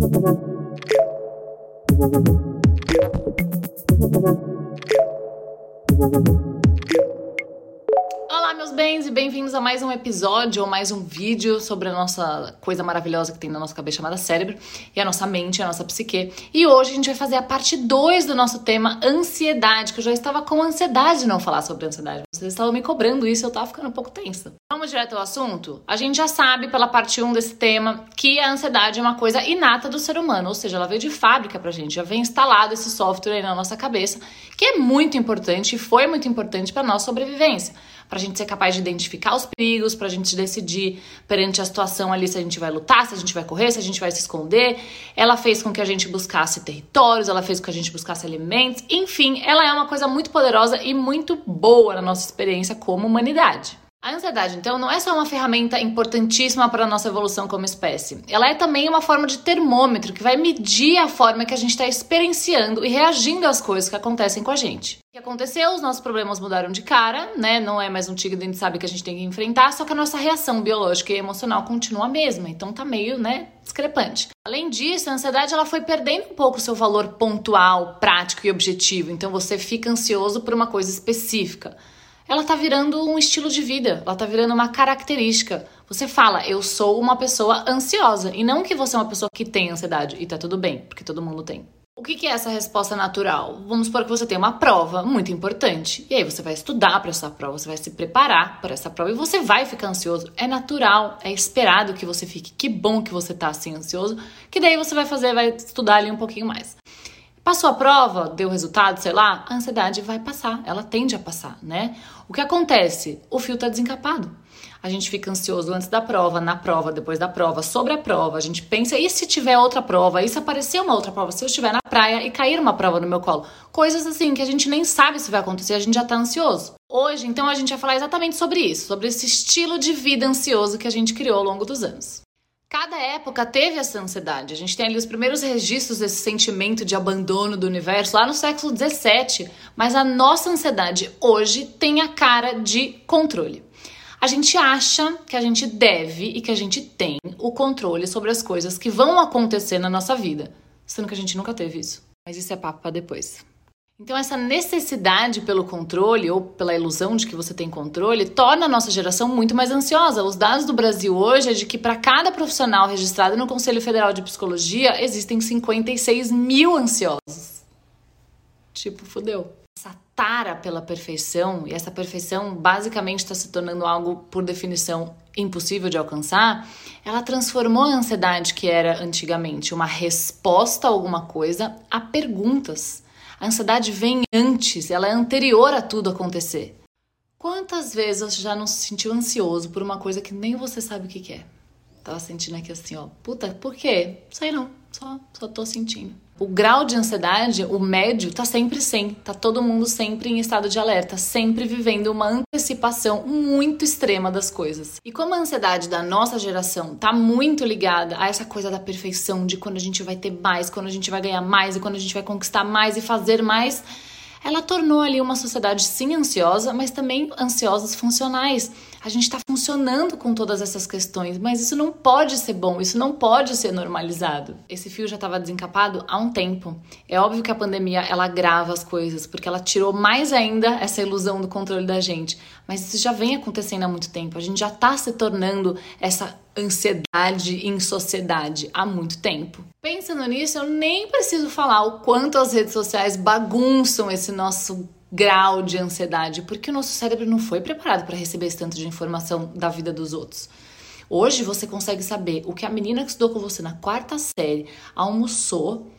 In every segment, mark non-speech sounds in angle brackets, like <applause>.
Thank you. Meus bens, e bem-vindos a mais um episódio ou mais um vídeo sobre a nossa coisa maravilhosa que tem na nossa cabeça chamada cérebro e a nossa mente, a nossa psique. E hoje a gente vai fazer a parte 2 do nosso tema ansiedade, que eu já estava com ansiedade de não falar sobre ansiedade. Vocês estavam me cobrando isso, eu tava ficando um pouco tensa. Vamos direto ao assunto? A gente já sabe pela parte 1 desse tema que a ansiedade é uma coisa inata do ser humano, ou seja, ela veio de fábrica pra gente, já vem instalado esse software aí na nossa cabeça, que é muito importante e foi muito importante para nossa sobrevivência para a gente ser capaz de identificar os perigos, para a gente decidir perante a situação ali se a gente vai lutar, se a gente vai correr, se a gente vai se esconder. Ela fez com que a gente buscasse territórios, ela fez com que a gente buscasse alimentos, enfim, ela é uma coisa muito poderosa e muito boa na nossa experiência como humanidade. A ansiedade, então, não é só uma ferramenta importantíssima para a nossa evolução como espécie. Ela é também uma forma de termômetro que vai medir a forma que a gente está experienciando e reagindo às coisas que acontecem com a gente. O que aconteceu? Os nossos problemas mudaram de cara, né? Não é mais um tigre, a gente sabe que a gente tem que enfrentar, só que a nossa reação biológica e emocional continua a mesma, então tá meio, né, discrepante. Além disso, a ansiedade ela foi perdendo um pouco o seu valor pontual, prático e objetivo, então você fica ansioso por uma coisa específica ela tá virando um estilo de vida, ela tá virando uma característica. Você fala, eu sou uma pessoa ansiosa, e não que você é uma pessoa que tem ansiedade, e tá tudo bem, porque todo mundo tem. O que é essa resposta natural? Vamos supor que você tem uma prova muito importante. E aí você vai estudar para essa prova, você vai se preparar para essa prova e você vai ficar ansioso. É natural, é esperado que você fique. Que bom que você tá assim ansioso, que daí você vai fazer, vai estudar ali um pouquinho mais. Passou a prova, deu resultado, sei lá, a ansiedade vai passar, ela tende a passar, né? O que acontece? O fio tá desencapado. A gente fica ansioso antes da prova, na prova, depois da prova, sobre a prova. A gente pensa, e se tiver outra prova? E se aparecer uma outra prova? Se eu estiver na praia e cair uma prova no meu colo? Coisas assim que a gente nem sabe se vai acontecer, a gente já tá ansioso. Hoje, então, a gente vai falar exatamente sobre isso, sobre esse estilo de vida ansioso que a gente criou ao longo dos anos. Cada época teve essa ansiedade. A gente tem ali os primeiros registros desse sentimento de abandono do universo lá no século XVII. Mas a nossa ansiedade hoje tem a cara de controle. A gente acha que a gente deve e que a gente tem o controle sobre as coisas que vão acontecer na nossa vida, sendo que a gente nunca teve isso. Mas isso é papo para depois. Então, essa necessidade pelo controle ou pela ilusão de que você tem controle torna a nossa geração muito mais ansiosa. Os dados do Brasil hoje é de que para cada profissional registrado no Conselho Federal de Psicologia existem 56 mil ansiosos. Tipo, fudeu. Essa tara pela perfeição, e essa perfeição basicamente está se tornando algo, por definição, impossível de alcançar, ela transformou a ansiedade que era antigamente uma resposta a alguma coisa a perguntas. A ansiedade vem antes, ela é anterior a tudo acontecer. Quantas vezes você já não se sentiu ansioso por uma coisa que nem você sabe o que é? Tava sentindo aqui assim, ó, puta, por quê? Sei não, só, só tô sentindo. O grau de ansiedade, o médio, tá sempre 100. Tá todo mundo sempre em estado de alerta, sempre vivendo uma antecipação muito extrema das coisas. E como a ansiedade da nossa geração tá muito ligada a essa coisa da perfeição, de quando a gente vai ter mais, quando a gente vai ganhar mais e quando a gente vai conquistar mais e fazer mais, ela tornou ali uma sociedade sim ansiosa, mas também ansiosas funcionais. A gente está funcionando com todas essas questões, mas isso não pode ser bom, isso não pode ser normalizado. Esse fio já estava desencapado há um tempo. É óbvio que a pandemia ela agrava as coisas, porque ela tirou mais ainda essa ilusão do controle da gente. Mas isso já vem acontecendo há muito tempo. A gente já está se tornando essa ansiedade em sociedade há muito tempo. Pensando nisso, eu nem preciso falar o quanto as redes sociais bagunçam esse nosso grau de ansiedade, porque o nosso cérebro não foi preparado para receber esse tanto de informação da vida dos outros. Hoje você consegue saber o que a menina que estudou com você na quarta série almoçou,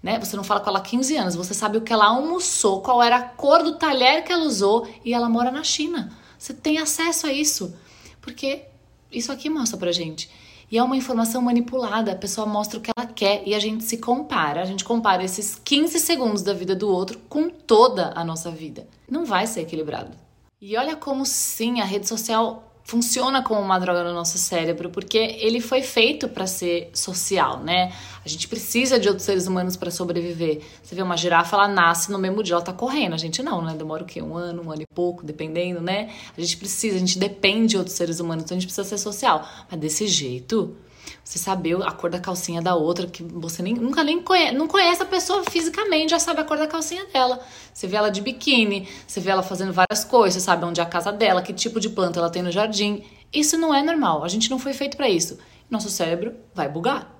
né? Você não fala com ela há 15 anos, você sabe o que ela almoçou, qual era a cor do talher que ela usou e ela mora na China. Você tem acesso a isso, porque isso aqui mostra pra gente. E é uma informação manipulada, a pessoa mostra o que ela quer e a gente se compara. A gente compara esses 15 segundos da vida do outro com toda a nossa vida. Não vai ser equilibrado. E olha como sim, a rede social funciona como uma droga no nosso cérebro, porque ele foi feito para ser social, né? A gente precisa de outros seres humanos para sobreviver. Você vê uma girafa, ela nasce no mesmo dia, ela tá correndo. A gente não, né? Demora o quê? Um ano, um ano e pouco, dependendo, né? A gente precisa, a gente depende de outros seres humanos, então a gente precisa ser social. Mas desse jeito, Você saber a cor da calcinha da outra, que você nem, nunca nem conhece, não conhece a pessoa fisicamente, já sabe a cor da calcinha dela. Você vê ela de biquíni, você vê ela fazendo várias coisas, você sabe onde é a casa dela, que tipo de planta ela tem no jardim. Isso não é normal, a gente não foi feito para isso. Nosso cérebro vai bugar.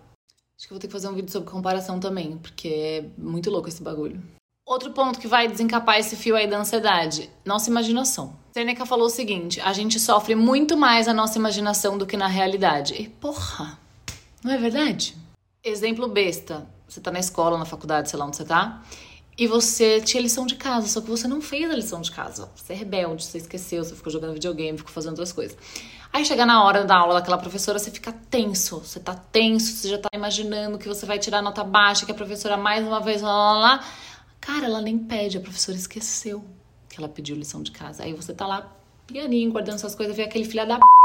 Acho que vou ter que fazer um vídeo sobre comparação também, porque é muito louco esse bagulho. Outro ponto que vai desencapar esse fio aí da ansiedade, nossa imaginação. Seneca falou o seguinte: a gente sofre muito mais a nossa imaginação do que na realidade. E porra, não é verdade? Exemplo besta: você tá na escola, na faculdade, sei lá onde você tá, e você tinha lição de casa, só que você não fez a lição de casa. Você é rebelde, você esqueceu, você ficou jogando videogame, ficou fazendo outras coisas. Aí chega na hora da aula daquela professora, você fica tenso, você tá tenso, você já tá imaginando que você vai tirar nota baixa, que a professora mais uma vez lá, lá, lá Cara, ela nem pede, a professora esqueceu que ela pediu lição de casa. Aí você tá lá, pianinho, guardando suas coisas, vê aquele filho da p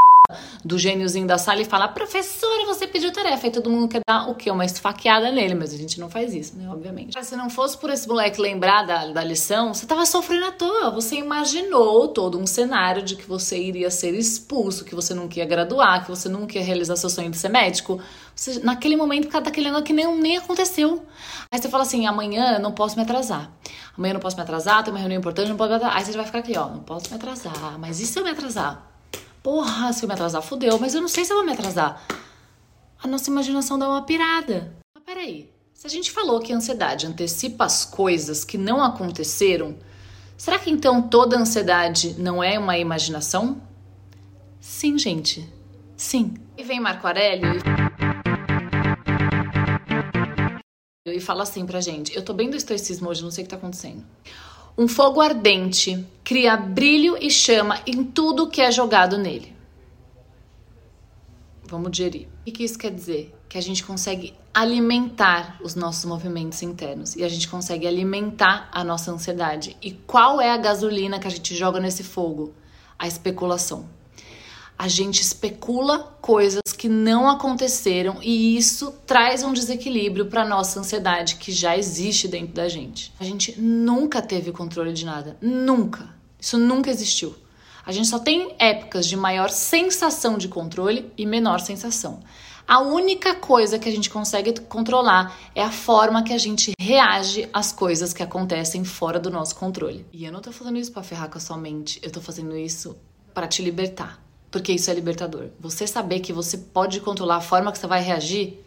do gêniozinho da sala e fala: Professora, você pediu tarefa. E todo mundo quer dar o quê? Uma esfaqueada nele, mas a gente não faz isso, né? Obviamente. Se não fosse por esse moleque lembrar da, da lição, você tava sofrendo à toa. Você imaginou todo um cenário de que você iria ser expulso, que você nunca ia graduar, que você nunca ia realizar seu sonho de ser médico. Você, naquele momento, cada aquele ano que nem, nem aconteceu. Aí você fala assim: amanhã não posso me atrasar. Amanhã não posso me atrasar, tem uma reunião importante, não posso me atrasar. Aí você vai ficar aqui, ó, não posso me atrasar. Mas e se eu me atrasar? Porra, se eu me atrasar, fudeu, mas eu não sei se eu vou me atrasar. A nossa imaginação dá uma pirada. Mas peraí, se a gente falou que a ansiedade antecipa as coisas que não aconteceram, será que então toda ansiedade não é uma imaginação? Sim, gente. Sim. E vem Marco Aurélio e fala assim pra gente: Eu tô bem do estoicismo hoje, não sei o que tá acontecendo. Um fogo ardente cria brilho e chama em tudo que é jogado nele. Vamos digerir. O que isso quer dizer? Que a gente consegue alimentar os nossos movimentos internos e a gente consegue alimentar a nossa ansiedade. E qual é a gasolina que a gente joga nesse fogo? A especulação a gente especula coisas que não aconteceram e isso traz um desequilíbrio para nossa ansiedade que já existe dentro da gente. A gente nunca teve controle de nada, nunca. Isso nunca existiu. A gente só tem épocas de maior sensação de controle e menor sensação. A única coisa que a gente consegue controlar é a forma que a gente reage às coisas que acontecem fora do nosso controle. E eu não tô falando isso para ferrar com a sua mente, eu tô fazendo isso para te libertar porque isso é libertador. Você saber que você pode controlar a forma que você vai reagir,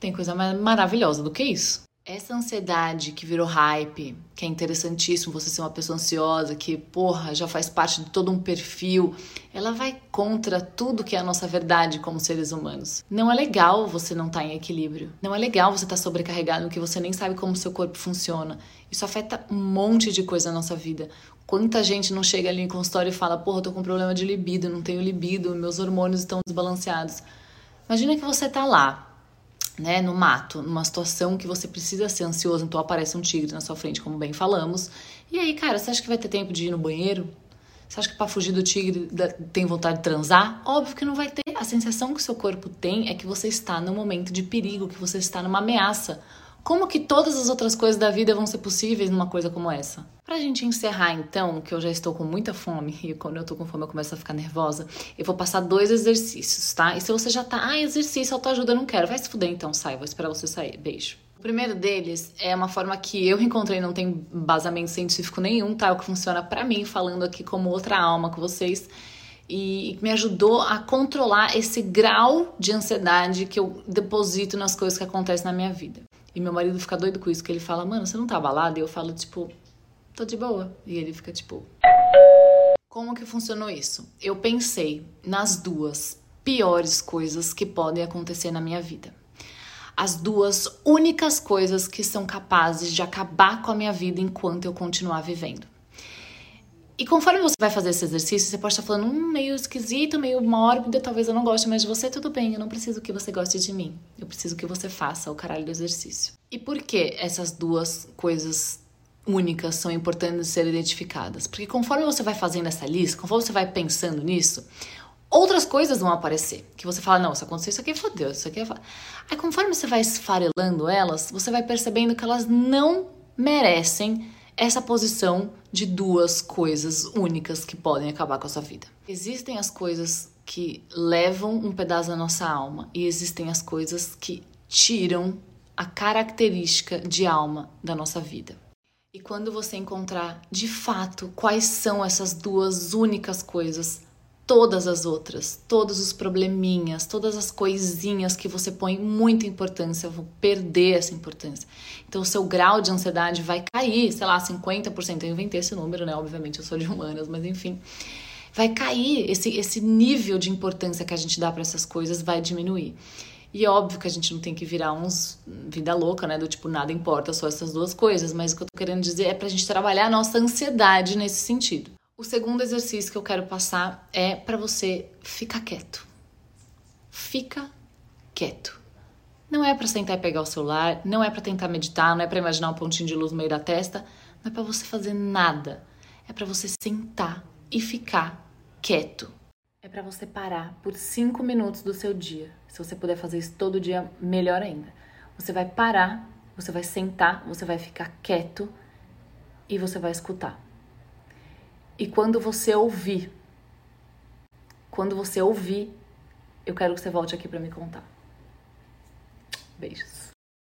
tem coisa mais maravilhosa do que isso. Essa ansiedade que virou hype, que é interessantíssimo você ser uma pessoa ansiosa, que, porra, já faz parte de todo um perfil, ela vai contra tudo que é a nossa verdade como seres humanos. Não é legal você não estar tá em equilíbrio. Não é legal você estar tá sobrecarregado, que você nem sabe como seu corpo funciona. Isso afeta um monte de coisa na nossa vida. Quanta gente não chega ali em consultório e fala: Porra, eu tô com problema de libido, não tenho libido, meus hormônios estão desbalanceados. Imagina que você tá lá, né, no mato, numa situação que você precisa ser ansioso, então aparece um tigre na sua frente, como bem falamos. E aí, cara, você acha que vai ter tempo de ir no banheiro? Você acha que para fugir do tigre tem vontade de transar? Óbvio que não vai ter. A sensação que o seu corpo tem é que você está num momento de perigo, que você está numa ameaça. Como que todas as outras coisas da vida vão ser possíveis numa coisa como essa? Pra gente encerrar então, que eu já estou com muita fome <laughs> e quando eu tô com fome eu começo a ficar nervosa, eu vou passar dois exercícios, tá? E se você já tá, ah, exercício, autoajuda, não quero, vai se fuder então, sai, vou esperar você sair. Beijo. O primeiro deles é uma forma que eu encontrei, não tem basamento científico nenhum, tá? O que funciona para mim, falando aqui como outra alma com vocês e me ajudou a controlar esse grau de ansiedade que eu deposito nas coisas que acontecem na minha vida. E meu marido fica doido com isso, que ele fala, mano, você não tá abalada? E eu falo, tipo, tô de boa. E ele fica, tipo. Como que funcionou isso? Eu pensei nas duas piores coisas que podem acontecer na minha vida. As duas únicas coisas que são capazes de acabar com a minha vida enquanto eu continuar vivendo. E conforme você vai fazer esse exercício, você pode estar falando, hum, meio esquisito, meio mórbido, talvez eu não goste mais de você, tudo bem, eu não preciso que você goste de mim. Eu preciso que você faça o caralho do exercício. E por que essas duas coisas únicas são importantes de serem identificadas? Porque conforme você vai fazendo essa lista, conforme você vai pensando nisso, outras coisas vão aparecer. Que você fala, não, se acontecer isso aqui, fodeu, isso aqui é... Aí conforme você vai esfarelando elas, você vai percebendo que elas não merecem essa posição de duas coisas únicas que podem acabar com a sua vida. Existem as coisas que levam um pedaço da nossa alma e existem as coisas que tiram a característica de alma da nossa vida. E quando você encontrar de fato quais são essas duas únicas coisas, todas as outras, todos os probleminhas, todas as coisinhas que você põe muita importância vão perder essa importância. Então o seu grau de ansiedade vai cair, sei lá, 50%. Eu inventei esse número, né? Obviamente eu sou de humanas, mas enfim. Vai cair esse, esse nível de importância que a gente dá para essas coisas vai diminuir. E é óbvio que a gente não tem que virar uns vida louca, né? Do tipo, nada importa, só essas duas coisas. Mas o que eu tô querendo dizer é pra gente trabalhar a nossa ansiedade nesse sentido. O segundo exercício que eu quero passar é para você ficar quieto. Fica quieto. Não é para sentar e pegar o celular, não é para tentar meditar, não é para imaginar um pontinho de luz no meio da testa, não é para você fazer nada. É para você sentar e ficar quieto é para você parar por cinco minutos do seu dia. Se você puder fazer isso todo dia, melhor ainda. Você vai parar, você vai sentar, você vai ficar quieto e você vai escutar. E quando você ouvir, quando você ouvir, eu quero que você volte aqui para me contar. Beijos.